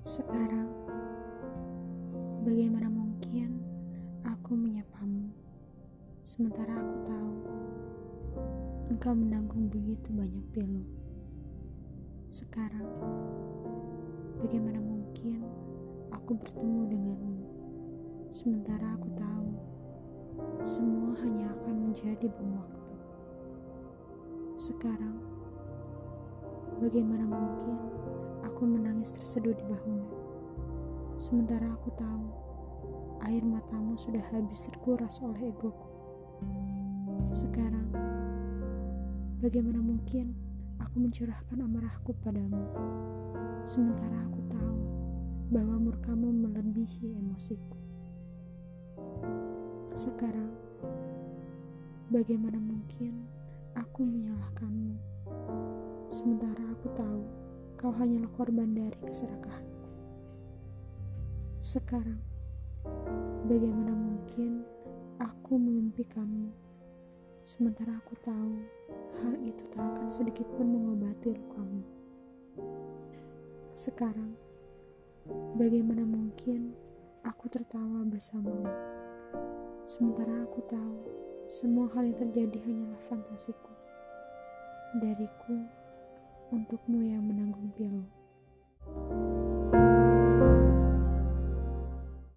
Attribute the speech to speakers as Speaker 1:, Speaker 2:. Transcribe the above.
Speaker 1: Sekarang, bagaimana mungkin aku menyapamu, sementara aku tahu engkau menanggung begitu banyak pilu. Sekarang, bagaimana mungkin aku bertemu denganmu, sementara aku tahu semua hanya akan menjadi bom waktu. Sekarang, bagaimana mungkin menangis terseduh di bahumu, sementara aku tahu air matamu sudah habis terkuras oleh egoku. Sekarang, bagaimana mungkin aku mencurahkan amarahku padamu, sementara aku tahu bahwa murkamu melebihi emosiku. Sekarang, bagaimana mungkin aku menyalahkanmu, sementara aku tahu kau hanyalah korban dari keserakahanku. Sekarang, bagaimana mungkin aku mengimpikanmu, sementara aku tahu hal itu tak akan sedikit pun mengobati lukamu. Sekarang, bagaimana mungkin aku tertawa bersamamu, sementara aku tahu semua hal yang terjadi hanyalah fantasiku. Dariku untukmu yang menanggung pilu.